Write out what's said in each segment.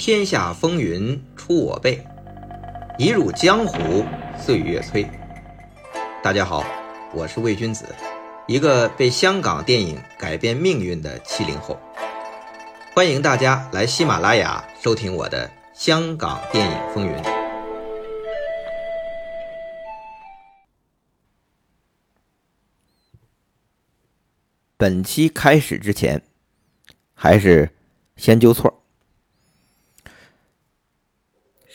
天下风云出我辈，一入江湖岁月催。大家好，我是魏君子，一个被香港电影改变命运的七零后。欢迎大家来喜马拉雅收听我的《香港电影风云》。本期开始之前，还是先纠错。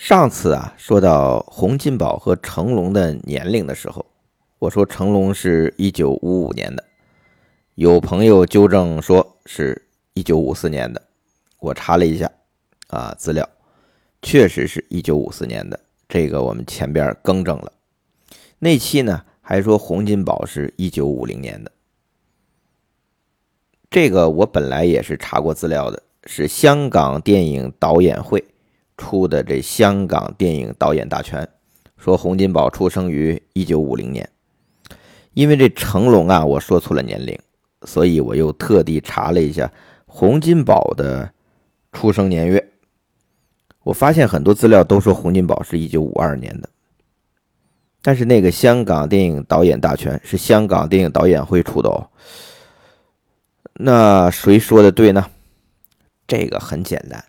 上次啊，说到洪金宝和成龙的年龄的时候，我说成龙是一九五五年的，有朋友纠正说是一九五四年的。我查了一下啊，资料确实是一九五四年的，这个我们前边更正了。那期呢还说洪金宝是一九五零年的。这个我本来也是查过资料的，是香港电影导演会出的这《香港电影导演大全》，说洪金宝出生于一九五零年。因为这成龙啊，我说错了年龄，所以我又特地查了一下洪金宝的出生年月。我发现很多资料都说洪金宝是一九五二年的，但是那个《香港电影导演大全》是香港电影导演会出的哦。那谁说的对呢？这个很简单，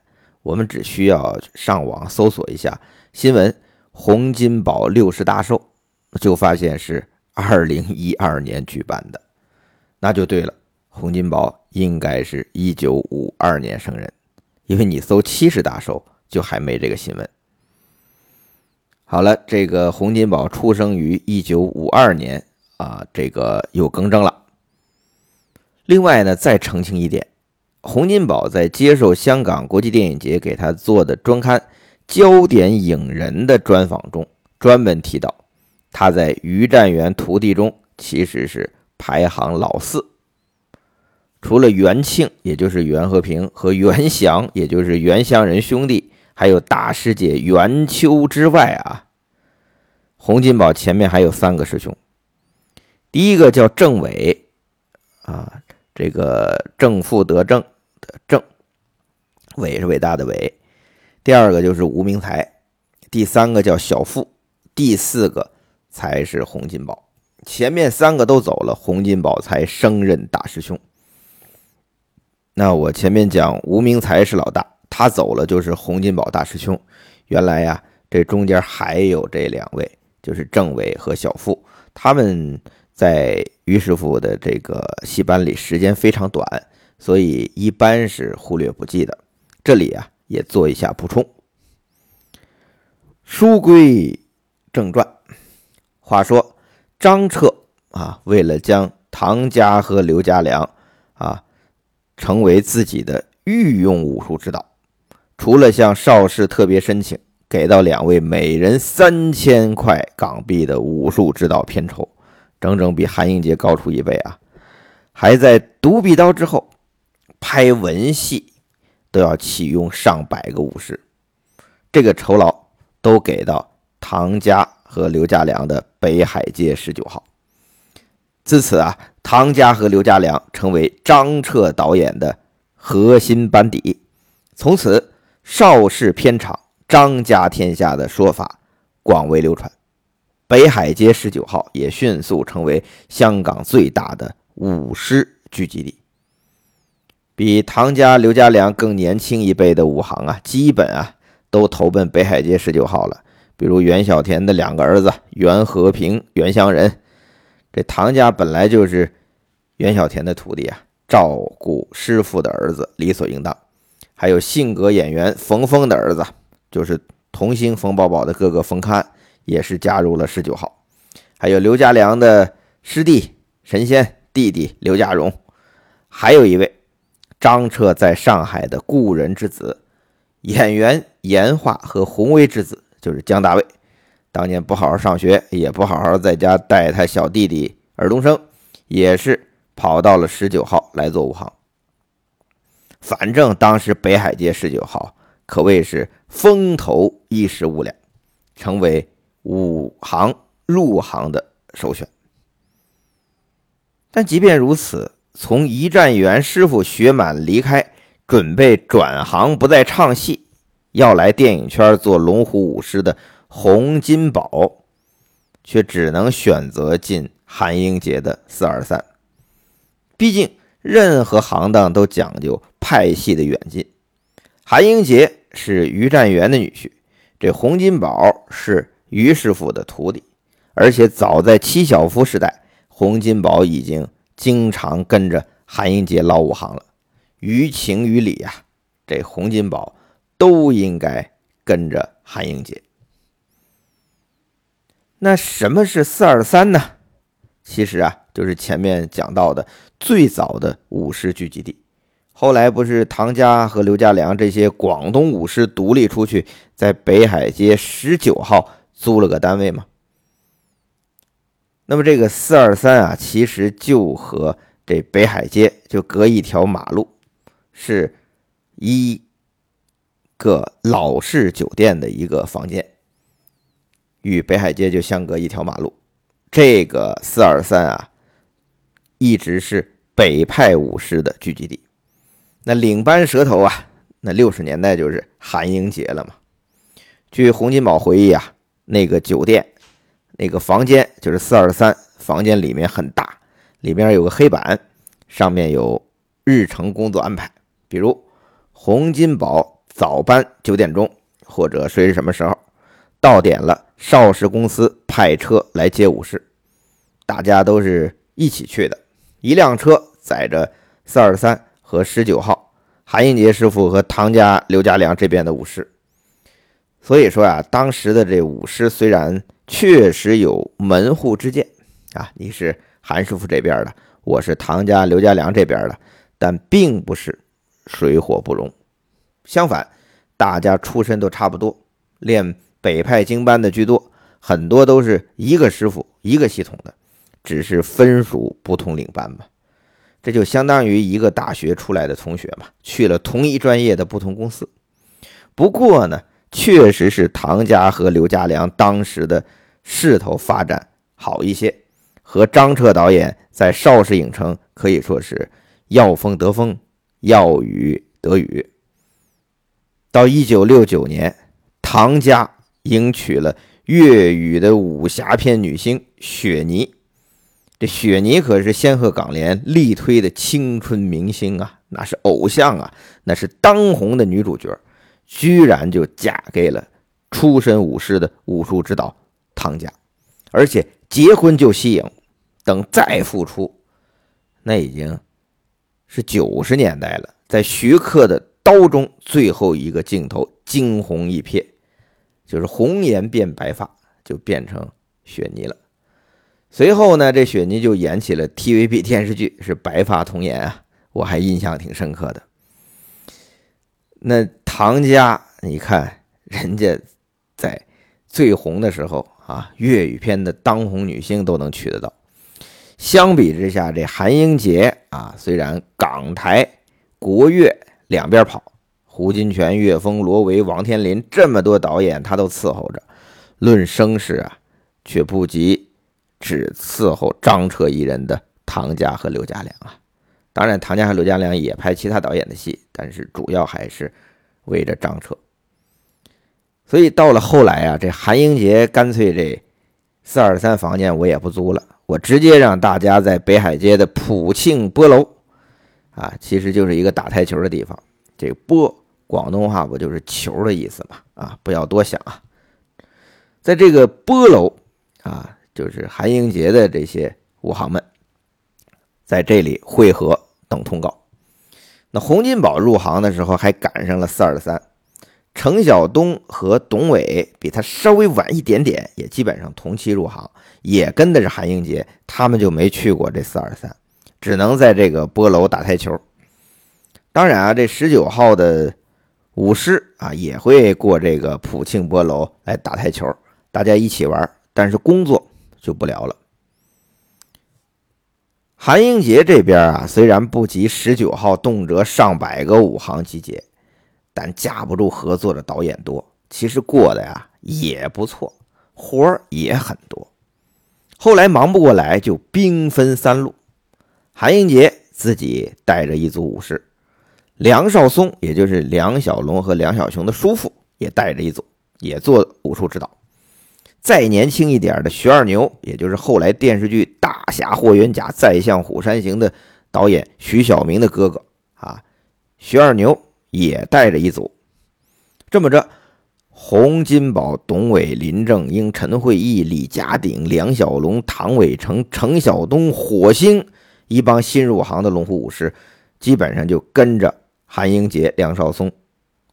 我们只需要上网搜索一下新闻“洪金宝六十大寿”，就发现是二零一二年举办的，那就对了。洪金宝应该是一九五二年生人，因为你搜七十大寿就还没这个新闻。好了，这个洪金宝出生于一九五二年啊，这个又更正了。另外呢，再澄清一点，洪金宝在接受香港国际电影节给他做的专刊《焦点影人》的专访中，专门提到，他在于占元徒弟中其实是排行老四。除了袁庆，也就是袁和平和袁祥，也就是袁湘仁兄弟，还有大师姐袁秋之外啊，洪金宝前面还有三个师兄，第一个叫郑伟，啊。这个正负得正的正，伟是伟大的伟。第二个就是吴明才，第三个叫小富，第四个才是洪金宝。前面三个都走了，洪金宝才升任大师兄。那我前面讲吴明才是老大，他走了就是洪金宝大师兄。原来呀，这中间还有这两位，就是郑伟和小富，他们。在于师傅的这个戏班里，时间非常短，所以一般是忽略不计的。这里啊，也做一下补充。书归正传，话说张彻啊，为了将唐家和刘家良啊成为自己的御用武术指导，除了向邵氏特别申请给到两位每人三千块港币的武术指导片酬。整整比韩英杰高出一倍啊！还在独臂刀之后拍文戏，都要启用上百个武师，这个酬劳都给到唐家和刘家良的北海街十九号。自此啊，唐家和刘家良成为张彻导演的核心班底。从此，邵氏片场“张家天下”的说法广为流传。北海街十九号也迅速成为香港最大的舞狮聚集地。比唐家、刘家良更年轻一辈的武行啊，基本啊都投奔北海街十九号了。比如袁小田的两个儿子袁和平、袁湘仁。这唐家本来就是袁小田的徒弟啊，照顾师傅的儿子理所应当。还有性格演员冯峰的儿子，就是童星冯宝宝的哥哥冯康。也是加入了十九号，还有刘家良的师弟神仙弟弟刘家荣，还有一位张彻在上海的故人之子，演员严化和红威之子，就是姜大卫。当年不好好上学，也不好好在家带他小弟弟尔冬升，也是跑到了十九号来做武行。反正当时北海街十九号可谓是风头一时无两，成为。武行入行的首选，但即便如此，从一战元师傅学满离开，准备转行不再唱戏，要来电影圈做龙虎武师的洪金宝，却只能选择进韩英杰的四二三。毕竟，任何行当都讲究派系的远近。韩英杰是于占元的女婿，这洪金宝是于师傅的徒弟，而且早在七小福时代，洪金宝已经经常跟着韩英杰捞武行了。于情于理呀，这洪金宝都应该跟着韩英杰。那什么是四二三呢？其实啊，就是前面讲到的最早的武师聚集地。后来不是唐家和刘家良这些广东武师独立出去，在北海街十九号租了个单位吗？那么这个四二三啊，其实就和这北海街就隔一条马路，是一个老式酒店的一个房间，与北海街就相隔一条马路。这个四二三啊，一直是北派武师的聚集地。那领班蛇头啊，那六十年代就是韩英杰了嘛。据洪金宝回忆啊，那个酒店那个房间就是四二三房间，里面很大，里面有个黑板，上面有日程工作安排，比如洪金宝早班九点钟，或者谁是什么时候到点了。邵氏公司派车来接武士，大家都是一起去的。一辆车载着四二三和十九号韩英杰师傅和唐家刘家良这边的武士。所以说啊，当时的这武师虽然确实有门户之见啊，你是韩师傅这边的，我是唐家刘家良这边的，但并不是水火不容。相反，大家出身都差不多，练。北派经班的居多，很多都是一个师傅一个系统的，只是分属不同领班吧。这就相当于一个大学出来的同学嘛，去了同一专业的不同公司。不过呢，确实是唐家和刘家良当时的势头发展好一些，和张彻导演在邵氏影城可以说是要风得风，要雨得雨。到一九六九年，唐家。迎娶了粤语的武侠片女星雪妮，这雪妮可是仙鹤港联力推的青春明星啊，那是偶像啊，那是当红的女主角，居然就嫁给了出身武师的武术指导唐家，而且结婚就息影，等再复出，那已经是九十年代了，在徐克的《刀》中最后一个镜头惊鸿一瞥。就是红颜变白发，就变成雪妮了。随后呢，这雪妮就演起了 TVB 电视剧，是《白发童颜》啊，我还印象挺深刻的。那唐家，你看人家在最红的时候啊，粤语片的当红女星都能娶得到。相比之下，这韩英杰啊，虽然港台、国粤两边跑。胡金铨、岳峰、罗维、王天林这么多导演，他都伺候着。论声势啊，却不及只伺候张彻一人的唐家和刘家良啊。当然，唐家和刘家良也拍其他导演的戏，但是主要还是围着张彻。所以到了后来啊，这韩英杰干脆这四二三房间我也不租了，我直接让大家在北海街的普庆波楼啊，其实就是一个打台球的地方。这波。广东话不就是球的意思吗？啊，不要多想啊。在这个波楼啊，就是韩英杰的这些武行们在这里汇合等通告。那洪金宝入行的时候还赶上了四二三，程晓东和董伟比他稍微晚一点点，也基本上同期入行，也跟的是韩英杰，他们就没去过这四二三，只能在这个波楼打台球。当然啊，这十九号的。舞狮啊也会过这个普庆波楼来打台球，大家一起玩，但是工作就不聊了。韩英杰这边啊，虽然不及十九号动辄上百个武行集结，但架不住合作的导演多，其实过得呀也不错，活儿也很多。后来忙不过来，就兵分三路，韩英杰自己带着一组武士。梁少松，也就是梁小龙和梁小雄的叔父，也带着一组，也做武术指导。再年轻一点的徐二牛，也就是后来电视剧《大侠霍元甲再向虎山行》的导演徐晓明的哥哥啊，徐二牛也带着一组。这么着，洪金宝、董伟、林正英、陈慧义、李家鼎、梁小龙、唐伟成、程晓东、火星一帮新入行的龙虎武师，基本上就跟着韩英杰、梁少松、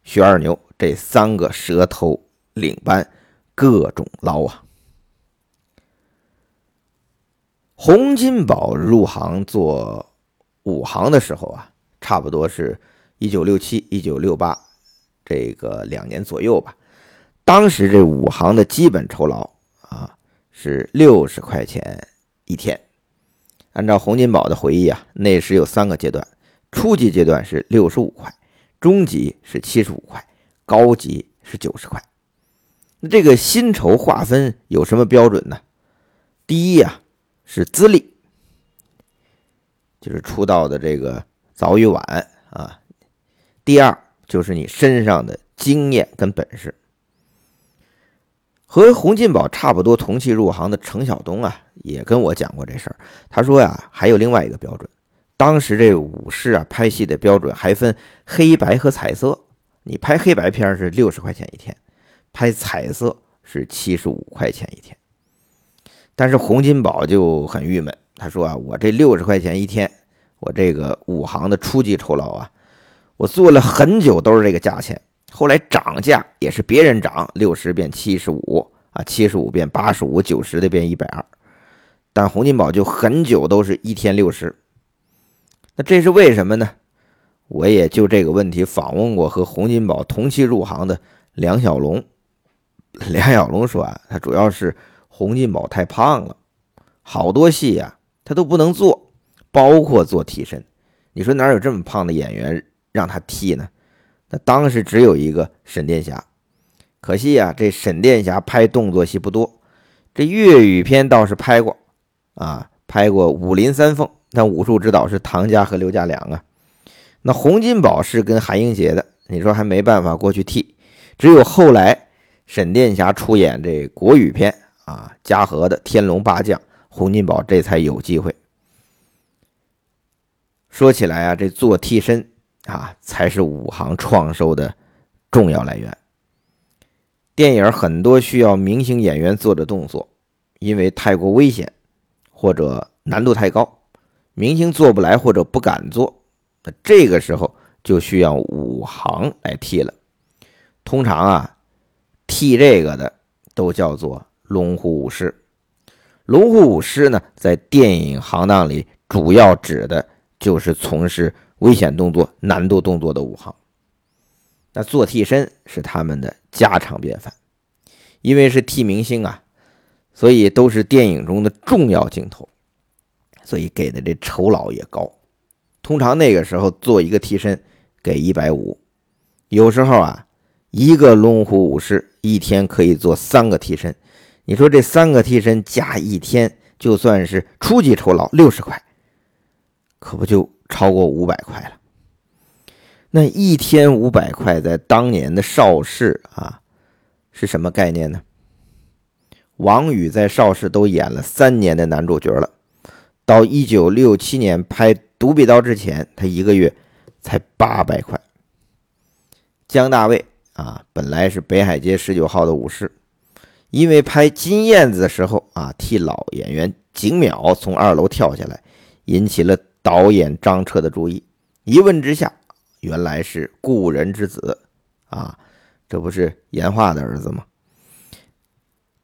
徐二牛这三个蛇头领班。各种捞啊！洪金宝入行做武行的时候啊，差不多是一九六七、一九六八这个两年左右吧。当时这武行的基本酬劳啊是六十块钱一天。按照洪金宝的回忆啊，那时有三个阶段：初级阶段是六十五块，中级是七十五块，高级是九十块。这个薪酬划分有什么标准呢？第一呀是资历，就是出道的这个早与晚啊。第二就是你身上的经验跟本事。和洪金宝差不多同期入行的程晓东啊，也跟我讲过这事儿。他说呀，还有另外一个标准，当时这武士啊拍戏的标准还分黑白和彩色。你拍黑白片是六十块钱一天。拍彩色是七十五块钱一天，但是洪金宝就很郁闷，他说啊，我这六十块钱一天，我这个武行的初级酬劳啊，我做了很久都是这个价钱，后来涨价也是别人涨，六十变七十五啊，七十五变八十五，九十的变一百二，但洪金宝就很久都是一天六十，那这是为什么呢？我也就这个问题访问过和洪金宝同期入行的梁小龙。梁小龙说啊，他主要是洪金宝太胖了，好多戏呀他都不能做，包括做替身。你说哪有这么胖的演员让他替呢？那当时只有一个沈殿霞，可惜呀，这沈殿霞拍动作戏不多，这粤语片倒是拍过啊，拍过《武林三凤》，但武术指导是唐家和刘家良啊。那洪金宝是跟韩英杰的，你说还没办法过去替，只有后来。沈殿霞出演这国语片啊，嘉禾的《天龙八将》，洪金宝这才有机会。说起来啊，这做替身啊，才是武行创收的重要来源。电影很多需要明星演员做的动作，因为太过危险或者难度太高，明星做不来或者不敢做，那这个时候就需要武行来替了。通常啊。替这个的都叫做龙虎武师。龙虎武师呢，在电影行当里主要指的就是从事危险动作、难度动作的武行。那做替身是他们的家常便饭，因为是替明星啊，所以都是电影中的重要镜头，所以给的这酬劳也高。通常那个时候做一个替身给一百五，有时候啊。一个龙虎武士一天可以做三个替身，你说这三个替身加一天，就算是初级酬劳六十块，可不就超过五百块了？那一天五百块，在当年的邵氏啊，是什么概念呢？王宇在邵氏都演了三年的男主角了，到一九六七年拍《独臂刀》之前，他一个月才八百块。姜大卫。啊，本来是北海街十九号的武士，因为拍《金燕子》的时候啊，替老演员景淼从二楼跳下来，引起了导演张彻的注意。一问之下，原来是故人之子啊，这不是严化的儿子吗？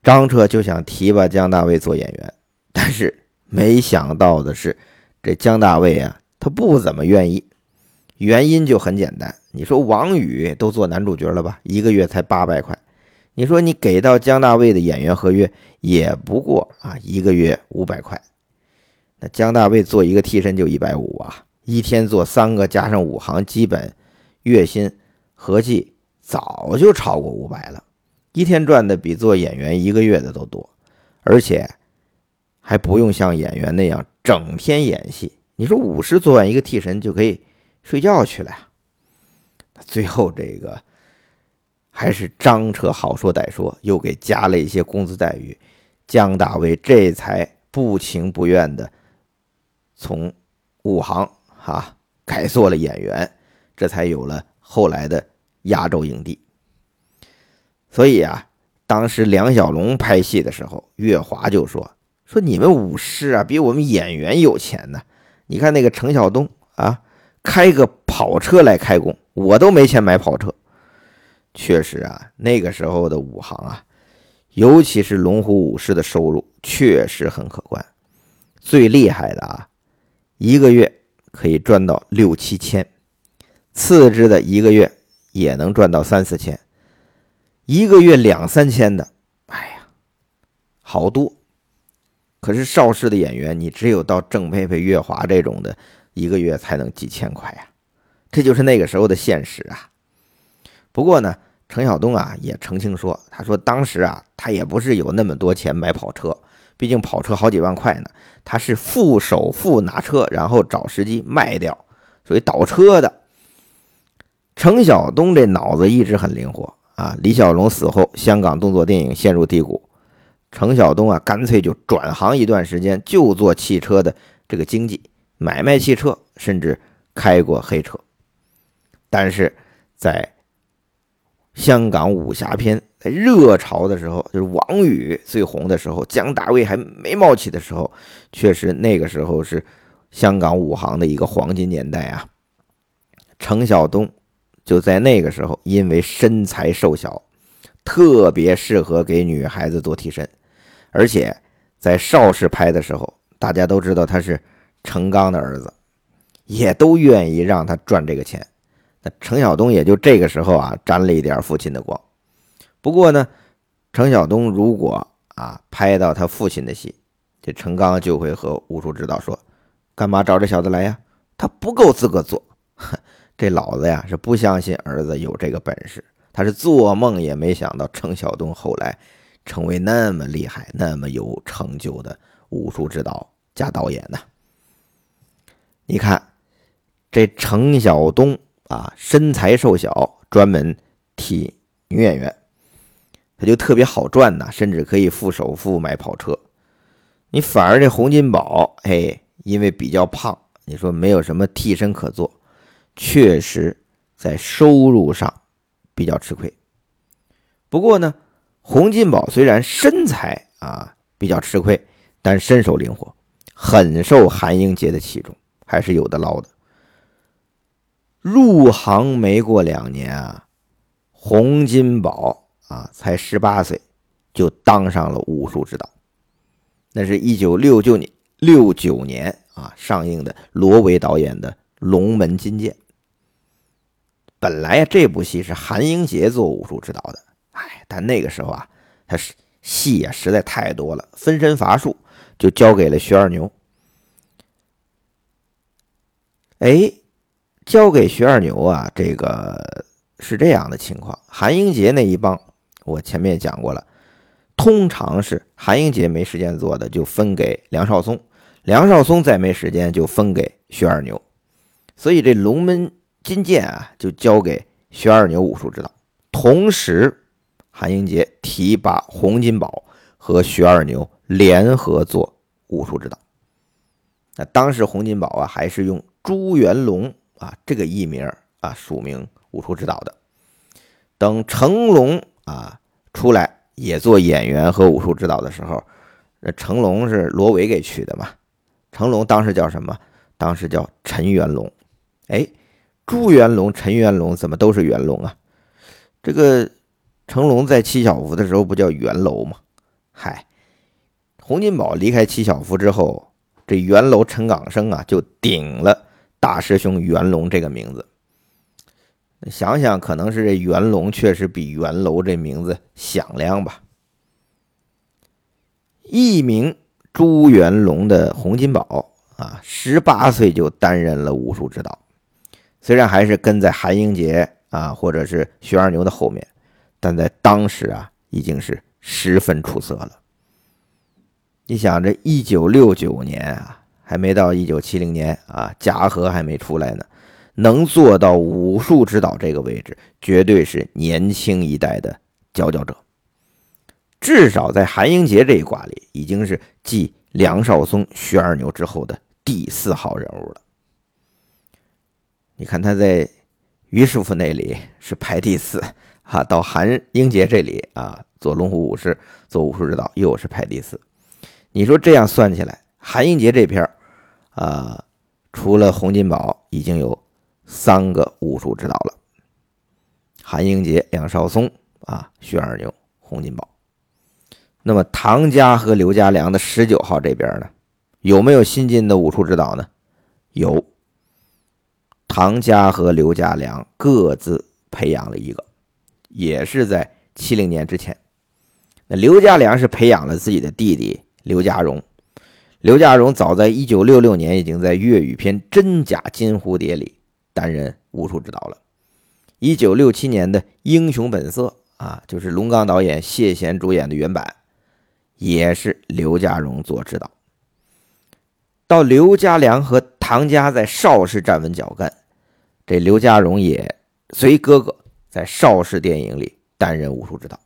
张彻就想提拔姜大卫做演员，但是没想到的是，这姜大卫啊，他不怎么愿意。原因就很简单。你说王宇都做男主角了吧？一个月才八百块。你说你给到姜大卫的演员合约也不过啊，一个月五百块。那姜大卫做一个替身就一百五啊，一天做三个加上五行，基本月薪合计早就超过五百了。一天赚的比做演员一个月的都多，而且还不用像演员那样整天演戏。你说武师做完一个替身就可以睡觉去了呀？最后这个还是张彻好说歹说，又给加了一些工资待遇，姜大卫这才不情不愿的从武行哈改做了演员，这才有了后来的压轴影帝。所以啊，当时梁小龙拍戏的时候，岳华就说：“说你们武师啊，比我们演员有钱呢。你看那个程晓东啊，开个跑车来开工，我都没钱买跑车。”确实啊，那个时候的武行啊，尤其是龙虎武师的收入确实很可观。最厉害的啊，一个月可以赚到六七千；次之的一个月也能赚到三四千；一个月两三千的，哎呀，好多。可是邵氏的演员，你只有到郑佩佩、岳华这种的，一个月才能几千块呀。这就是那个时候的现实啊。不过呢，程晓东啊也澄清说，他说当时啊他也不是有那么多钱买跑车，毕竟跑车好几万块呢。他是付首付拿车，然后找时机卖掉，所以倒车的。程晓东这脑子一直很灵活啊。李小龙死后，香港动作电影陷入低谷，程晓东啊干脆就转行一段时间，就做汽车的这个经济，买卖汽车，甚至开过黑车。但是在香港武侠片热潮的时候，就是王宇最红的时候，姜大卫还没冒起的时候，确实那个时候是香港武行的一个黄金年代啊。程晓东就在那个时候，因为身材瘦小，特别适合给女孩子做替身，而且在邵氏拍的时候，大家都知道他是程刚的儿子，也都愿意让他赚这个钱。那程晓东也就这个时候啊沾了一点父亲的光。不过呢，程晓东如果啊拍到他父亲的戏，这程刚就会和武术指导说：“干嘛找这小子来呀？他不够资格做。”这老子呀是不相信儿子有这个本事，他是做梦也没想到程晓东后来成为那么厉害、那么有成就的武术指导加导演呢。你看这程晓东。啊，身材瘦小，专门替女演员，他就特别好赚呐，甚至可以付首付买跑车。你反而这洪金宝，哎，因为比较胖，你说没有什么替身可做，确实在收入上比较吃亏。不过呢，洪金宝虽然身材啊比较吃亏，但身手灵活，很受韩英杰的器重，还是有的捞的。入行没过两年啊，洪金宝啊才十八岁，就当上了武术指导。那是一九六九年六九年啊上映的罗维导演的《龙门金剑》。本来呀，这部戏是韩英杰做武术指导的，哎，但那个时候啊，他是戏啊实在太多了，分身乏术，就交给了徐二牛。哎。交给徐二牛啊，这个是这样的情况。韩英杰那一帮，我前面讲过了，通常是韩英杰没时间做的，就分给梁少松；梁少松再没时间，就分给徐二牛。所以这龙门金剑啊，就交给徐二牛武术指导。同时，韩英杰提拔洪金宝和徐二牛联合做武术指导。那当时洪金宝啊，还是用朱元龙。啊，这个艺名啊，署名武术指导的。等成龙啊出来也做演员和武术指导的时候，那成龙是罗维给取的嘛？成龙当时叫什么？当时叫陈元龙。哎，朱元龙、陈元龙怎么都是元龙啊？这个成龙在七小福的时候不叫元楼吗？嗨，洪金宝离开七小福之后，这元楼陈港生啊就顶了。大师兄元龙这个名字，想想可能是这元龙确实比元楼这名字响亮吧。艺名朱元龙的洪金宝啊，十八岁就担任了武术指导，虽然还是跟在韩英杰啊或者是徐二牛的后面，但在当时啊已经是十分出色了。你想，这一九六九年啊。还没到一九七零年啊，嘉禾还没出来呢。能做到武术指导这个位置，绝对是年轻一代的佼佼者。至少在韩英杰这一卦里，已经是继梁少松、徐二牛之后的第四号人物了。你看他在于师傅那里是排第四，哈，到韩英杰这里啊，做龙虎武师、做武术指导又是排第四。你说这样算起来，韩英杰这片啊，除了洪金宝，已经有三个武术指导了：韩英杰、梁少松啊、徐二牛、洪金宝。那么唐家和刘家良的十九号这边呢，有没有新进的武术指导呢？有。唐家和刘家良各自培养了一个，也是在七零年之前。那刘家良是培养了自己的弟弟刘家荣。刘家荣早在一九六六年已经在粤语片《真假金蝴蝶》里担任武术指导了。一九六七年的《英雄本色》啊，就是龙刚导演、谢贤主演的原版。也是刘家荣做指导，到刘家良和唐家在邵氏站稳脚跟，这刘家荣也随哥哥在邵氏电影里担任武术指导，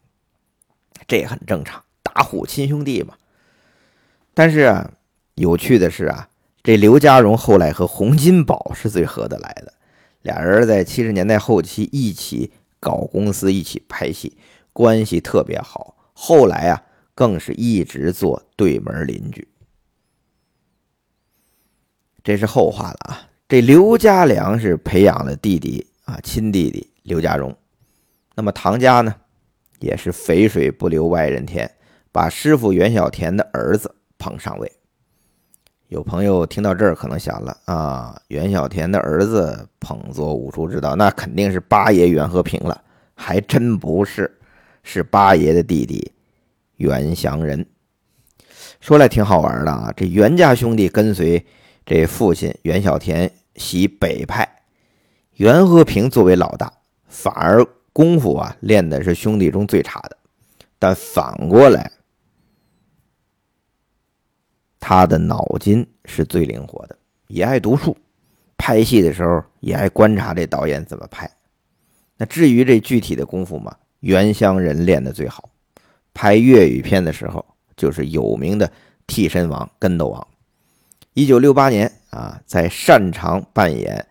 这很正常，打虎亲兄弟嘛。但是啊，有趣的是啊，这刘家荣后来和洪金宝是最合得来的，俩人在七十年代后期一起搞公司，一起拍戏，关系特别好。后来啊。更是一直做对门邻居，这是后话了啊。这刘家良是培养了弟弟啊，亲弟弟刘家荣。那么唐家呢，也是肥水不流外人田，把师傅袁小田的儿子捧上位。有朋友听到这儿可能想了啊，袁小田的儿子捧做武术指导，那肯定是八爷袁和平了。还真不是，是八爷的弟弟。袁祥仁说来挺好玩的啊，这袁家兄弟跟随这父亲袁小田习北派，袁和平作为老大，反而功夫啊练的是兄弟中最差的。但反过来，他的脑筋是最灵活的，也爱读书，拍戏的时候也爱观察这导演怎么拍。那至于这具体的功夫嘛，袁湘仁练的最好。拍粤语片的时候，就是有名的替身王、跟斗王。一九六八年啊，在擅长扮演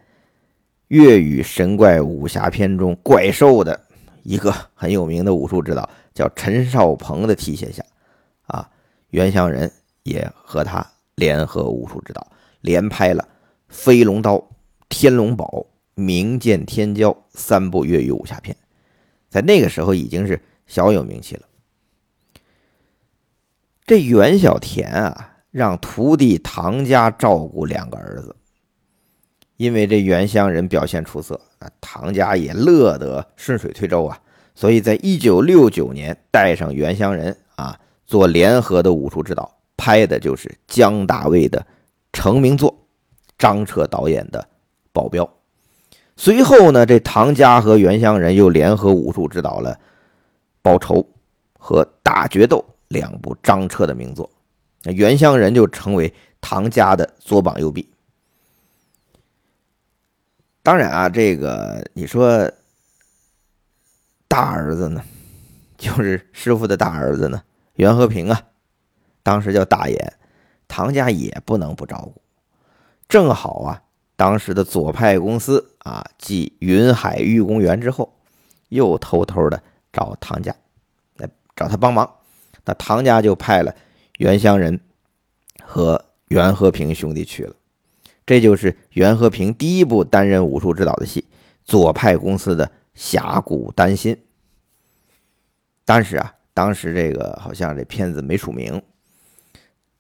粤语神怪武侠片中怪兽的一个很有名的武术指导，叫陈少鹏的提携下，啊，袁湘仁也和他联合武术指导，连拍了《飞龙刀》《天龙宝》《名剑天骄》三部粤语武侠片，在那个时候已经是小有名气了。这袁小田啊，让徒弟唐家照顾两个儿子，因为这袁湘仁表现出色啊，唐家也乐得顺水推舟啊，所以在一九六九年带上袁湘仁啊做联合的武术指导，拍的就是姜大卫的成名作，张彻导演的《保镖》。随后呢，这唐家和袁湘仁又联合武术指导了《报仇》和《大决斗》。两部张彻的名作，那袁湘仁就成为唐家的左膀右臂。当然啊，这个你说大儿子呢，就是师傅的大儿子呢，袁和平啊，当时叫大爷，唐家也不能不照顾。正好啊，当时的左派公司啊，继云海玉公园之后，又偷偷的找唐家来找他帮忙。那唐家就派了袁湘仁和袁和平兄弟去了，这就是袁和平第一部担任武术指导的戏——左派公司的《侠骨丹心》。但是啊，当时这个好像这片子没署名，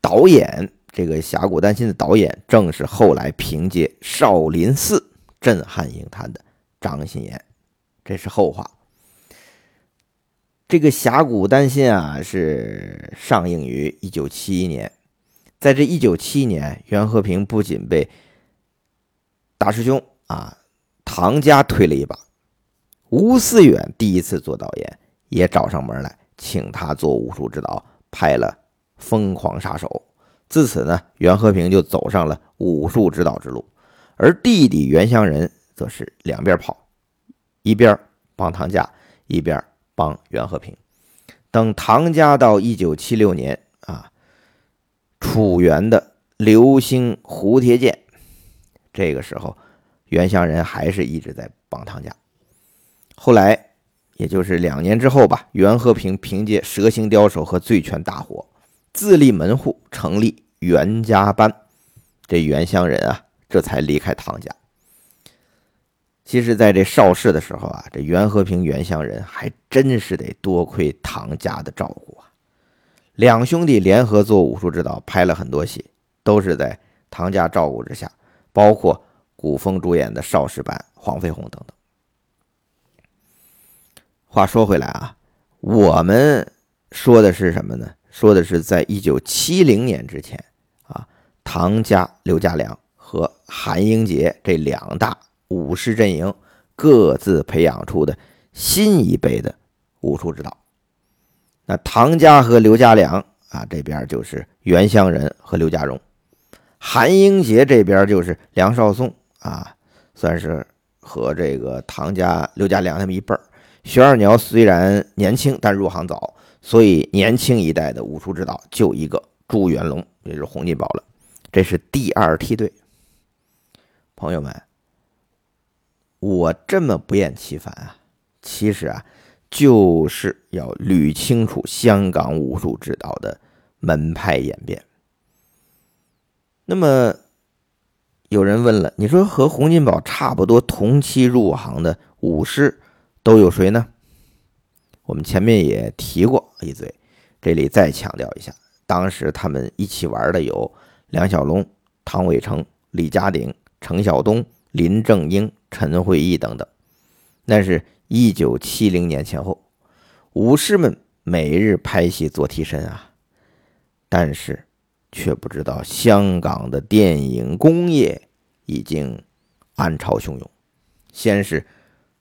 导演这个《侠骨丹心》的导演正是后来凭借《少林寺》震撼影坛的张鑫炎，这是后话。这个《峡谷丹心》啊，是上映于一九七一年。在这一九七一年，袁和平不仅被大师兄啊唐家推了一把，吴思远第一次做导演也找上门来，请他做武术指导，拍了《疯狂杀手》。自此呢，袁和平就走上了武术指导之路。而弟弟袁湘仁则是两边跑，一边帮唐家，一边帮袁和平。等唐家到一九七六年啊，楚原的流星蝴蝶剑，这个时候袁湘仁还是一直在帮唐家。后来，也就是两年之后吧，袁和平凭借蛇形刁手和醉拳大火，自立门户，成立袁家班。这袁湘仁啊，这才离开唐家。其实，在这邵氏的时候啊，这袁和平、袁湘仁还真是得多亏唐家的照顾啊。两兄弟联合做武术指导，拍了很多戏，都是在唐家照顾之下，包括古风主演的邵氏版《黄飞鸿》等等。话说回来啊，我们说的是什么呢？说的是在一九七零年之前啊，唐家刘家良和韩英杰这两大。武士阵营各自培养出的新一辈的武术指导。那唐家和刘家良啊，这边就是袁湘仁和刘家荣；韩英杰这边就是梁少松啊，算是和这个唐家刘家良他们一辈儿。徐二鸟虽然年轻，但入行早，所以年轻一代的武术指导就一个朱元龙，也就是洪金宝了。这是第二梯队，朋友们。我这么不厌其烦啊，其实啊，就是要捋清楚香港武术指导的门派演变。那么，有人问了，你说和洪金宝差不多同期入行的武师都有谁呢？我们前面也提过一嘴，这里再强调一下，当时他们一起玩的有梁小龙、唐伟成、李家鼎、程晓东、林正英。陈会义等等，那是一九七零年前后，武士们每日拍戏做替身啊，但是却不知道香港的电影工业已经暗潮汹涌。先是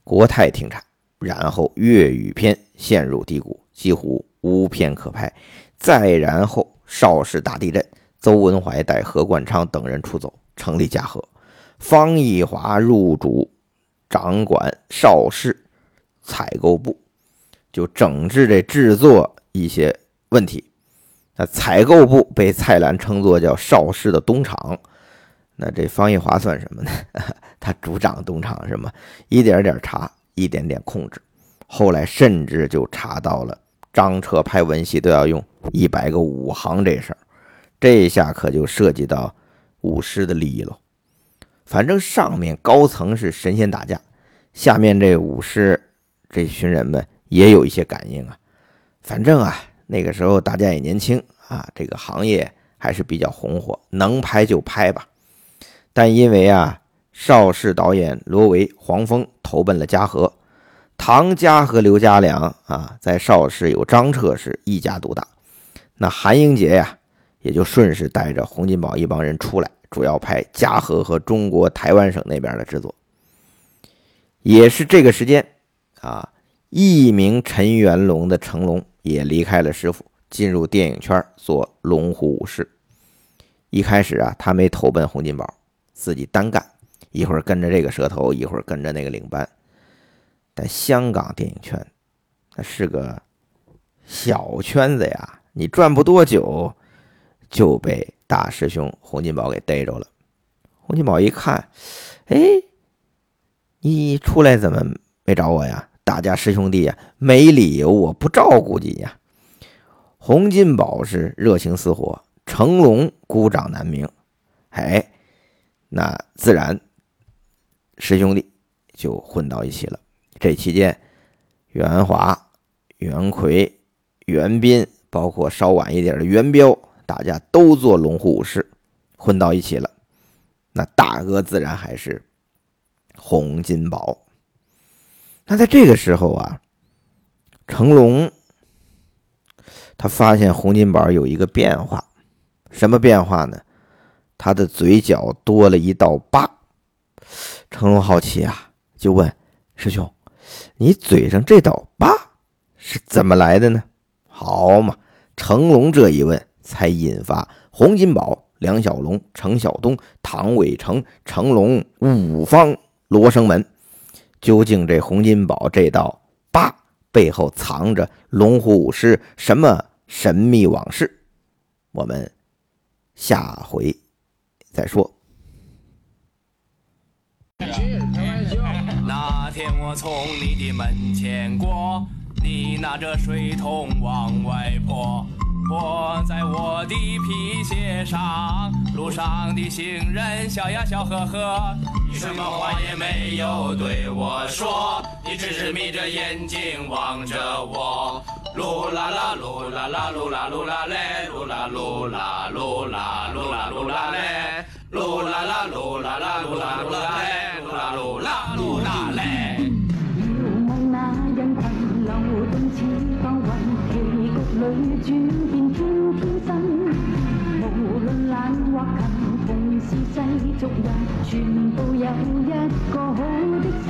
国泰停产，然后粤语片陷入低谷，几乎无片可拍，再然后邵氏大地震，邹文怀带何冠昌等人出走，成立嘉禾。方逸华入主掌管邵氏采购部，就整治这制作一些问题。那采购部被蔡澜称作叫邵氏的东厂。那这方逸华算什么呢？他主掌东厂是吗？一点点查，一点点控制。后来甚至就查到了张彻拍文戏都要用一百个武行这事儿，这下可就涉及到武师的利益了。反正上面高层是神仙打架，下面这武师这群人们也有一些感应啊。反正啊，那个时候大家也年轻啊，这个行业还是比较红火，能拍就拍吧。但因为啊，邵氏导演罗维、黄峰投奔了嘉禾，唐家和刘家良啊，在邵氏有张彻是一家独大，那韩英杰呀，也就顺势带着洪金宝一帮人出来。主要拍嘉禾和中国台湾省那边的制作，也是这个时间啊，艺名陈元龙的成龙也离开了师傅，进入电影圈做龙虎武师。一开始啊，他没投奔洪金宝，自己单干，一会儿跟着这个蛇头，一会儿跟着那个领班。但香港电影圈那是个小圈子呀，你转不多久就被。大师兄洪金宝给逮着了。洪金宝一看，哎，你出来怎么没找我呀？大家师兄弟呀，没理由我不照顾你呀。洪金宝是热情似火，成龙孤掌难鸣，哎，那自然师兄弟就混到一起了。这期间，袁华、袁奎、袁斌，包括稍晚一点的袁彪。大家都做龙虎武士，混到一起了。那大哥自然还是洪金宝。那在这个时候啊，成龙他发现洪金宝有一个变化，什么变化呢？他的嘴角多了一道疤。成龙好奇啊，就问师兄：“你嘴上这道疤是怎么来的呢？”好嘛，成龙这一问。才引发洪金宝、梁小龙、程晓东、唐伟成、成龙五方罗生门。究竟这洪金宝这道疤背后藏着龙虎舞狮什么神秘往事？我们下回再说。那天我从你的门前过，你拿着水桶往外泼。泼在我的皮鞋上，路上的行人笑呀笑呵呵，你什么话也没有对我说，你只是眯着眼睛望着我。噜啦啦噜啦啦噜啦噜啦嘞，噜啦噜啦噜啦噜啦噜啦嘞，噜啦啦噜啦啦噜啦噜啦嘞，噜啦噜啦噜啦嘞。里转变天天新，无论懒或勤，同是世俗人，全部有一个好的。